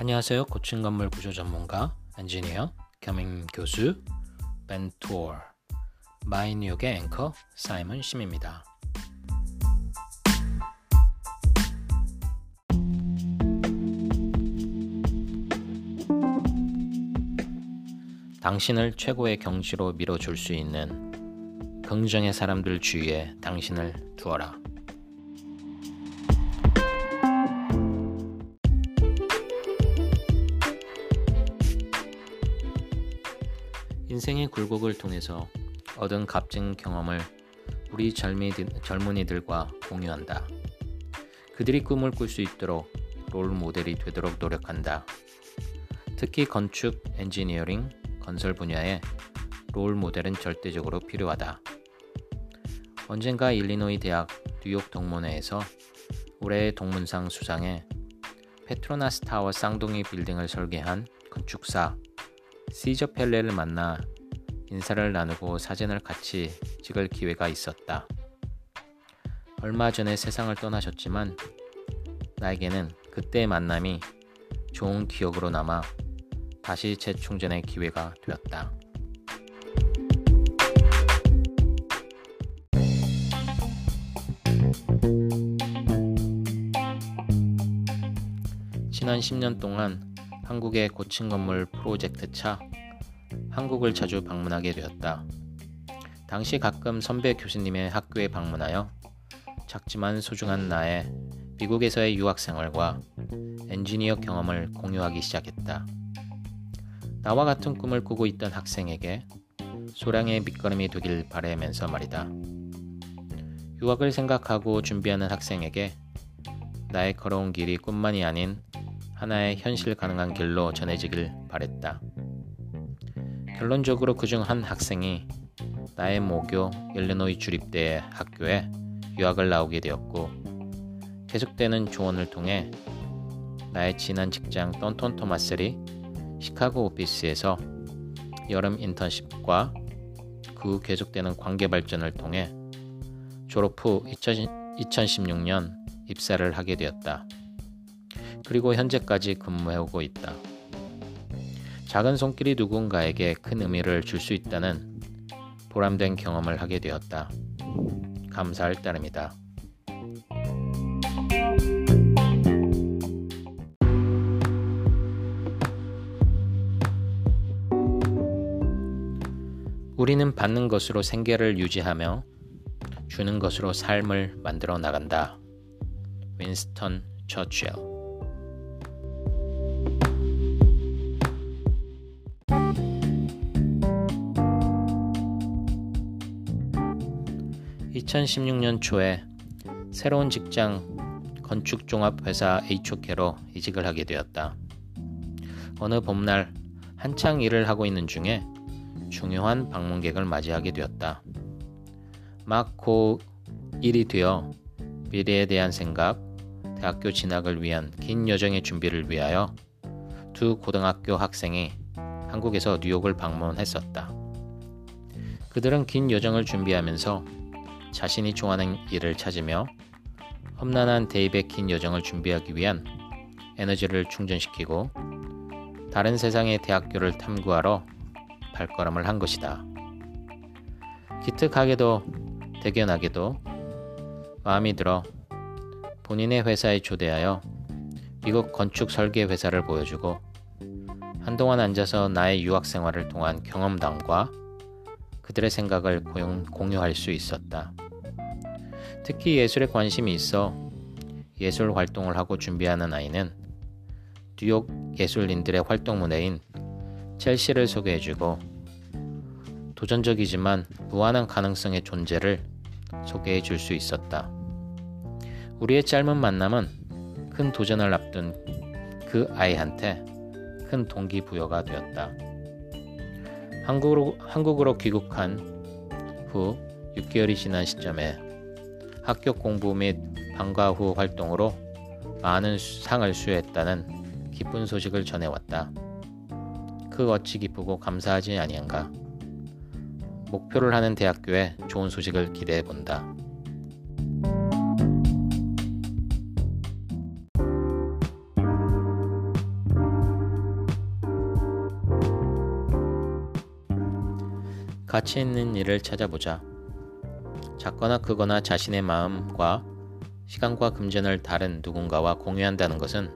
안녕하세요. 고층 건물 구조 전문가 엔지니어 겸임 교수 벤투어 마이뉴욕의 앵커 사이먼 심입니다. 당신을 최고의 경지로 밀어줄 수 있는 긍정의 사람들 주위에 당신을 두어라. 인생의 굴곡을 통해서 얻은 값진 경험을 우리 젊은이들과 공유한다. 그들이 꿈을 꿀 수 있도록 롤 모델이 되도록 노력한다. 특히 건축, 엔지니어링, 건설 분야에 롤 모델은 절대적으로 필요하다. 언젠가 일리노이 대학 뉴욕 동문회에서 올해의 동문상 수상에 페트로나스 타워 쌍둥이 빌딩을 설계한 건축사 시저 펠레를 만나 인사를 나누고 사진을 같이 찍을 기회가 있었다. 얼마 전에 세상을 떠나셨지만 나에게는 그때의 만남이 좋은 기억으로 남아 다시 재충전의 기회가 되었다. 지난 10년 동안 한국의 고층 건물 프로젝트 차 한국을 자주 방문하게 되었다. 당시 가끔 선배 교수님의 학교에 방문하여 작지만 소중한 나의 미국에서의 유학 생활과 엔지니어 경험을 공유하기 시작했다. 나와 같은 꿈을 꾸고 있던 학생에게 소량의 밑거름이 되길 바라면서 말이다. 유학을 생각하고 준비하는 학생에게 나의 걸어온 길이 꿈만이 아닌 하나의 현실 가능한 길로 전해지길 바랬다. 결론적으로 그중 한 학생이 나의 모교 일리노이 주립대 학교에 유학을 나오게 되었고 계속되는 조언을 통해 나의 지난 직장 던톤 토마셀이 시카고 오피스에서 여름 인턴십과 그 계속되는 관계 발전을 통해 졸업 후 2016년 입사를 하게 되었다. 그리고 현재까지 근무해오고 있다. 작은 손길이 누군가에게 큰 의미를 줄 수 있다는 보람된 경험을 하게 되었다. 감사할 따름이다. 우리는 받는 것으로 생계를 유지하며 주는 것으로 삶을 만들어 나간다. 윈스턴 처칠 (2016년) 초에 새로운 직장 건축종합회사 H오케로 이직을 하게 되었다. 어느 봄날 한창 일을 하고 있는 중에 중요한 방문객을 맞이하게 되었다. 막 고1이 되어 미래에 대한 생각, 대학교 진학을 위한 긴 여정의 준비를 위하여 두 고등학교 학생이 한국에서 뉴욕을 방문했었다. 그들은 긴 여정을 준비하면서 자신이 좋아하는 일을 찾으며 험난한 긴 여정을 준비하기 위한 에너지를 충전시키고 다른 세상의 대학교를 탐구하러 발걸음을 한 것이다. 기특하게도 대견하게도 마음이 들어 본인의 회사에 초대하여 미국 건축 설계 회사를 보여주고 한동안 앉아서 나의 유학 생활을 통한 경험담과 그들의 생각을 공유할 수 있었다. 특히 예술에 관심이 있어 예술 활동을 하고 준비하는 아이는 뉴욕 예술인들의 활동 무대인 첼시를 소개해주고 도전적이지만 무한한 가능성의 존재를 소개해 줄 수 있었다. 우리의 짧은 만남은 큰 도전을 앞둔 그 아이한테 큰 동기부여가 되었다. 한국으로, 한국으로 귀국한 후 6개월이 지난 시점에 학교 공부 및 방과 후 활동으로 많은 상을 수여했다는 기쁜 소식을 전해왔다. 그 어찌 기쁘고 감사하지 아니한가. 목표를 하는 대학교에 좋은 소식을 기대해 본다. 가치 있는 일을 찾아보자. 작거나 크거나 자신의 마음과 시간과 금전을 다른 누군가와 공유한다는 것은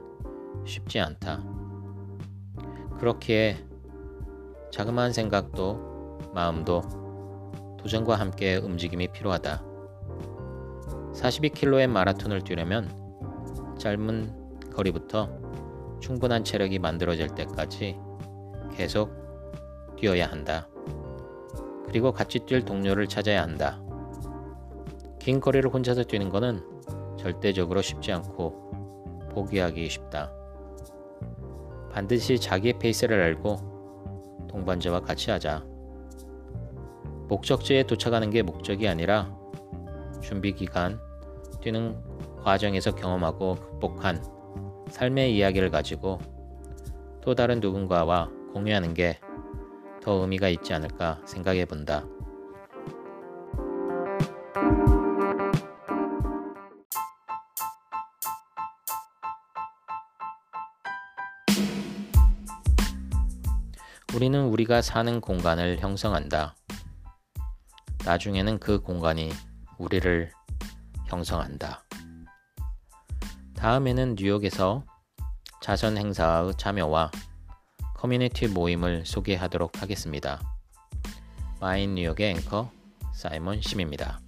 쉽지 않다. 그렇기에 자그마한 생각도 마음도 도전과 함께 움직임이 필요하다. 42km의 마라톤을 뛰려면 짧은 거리부터 충분한 체력이 만들어질 때까지 계속 뛰어야 한다. 그리고 같이 뛸 동료를 찾아야 한다. 긴 거리를 혼자서 뛰는 것은 절대적으로 쉽지 않고 포기하기 쉽다. 반드시 자기의 페이스를 알고 동반자와 같이 하자. 목적지에 도착하는 게 목적이 아니라 준비 기간, 뛰는 과정에서 경험하고 극복한 삶의 이야기를 가지고 또 다른 누군가와 공유하는 게 더 의미가 있지 않을까 생각해 본다. 우리는 우리가 사는 공간을 형성한다. 나중에는 그 공간이 우리를 형성한다. 다음에는 뉴욕에서 자선 행사의 참여와 커뮤니티 모임을 소개하도록 하겠습니다. 마인 뉴욕의 앵커 사이먼 심입니다.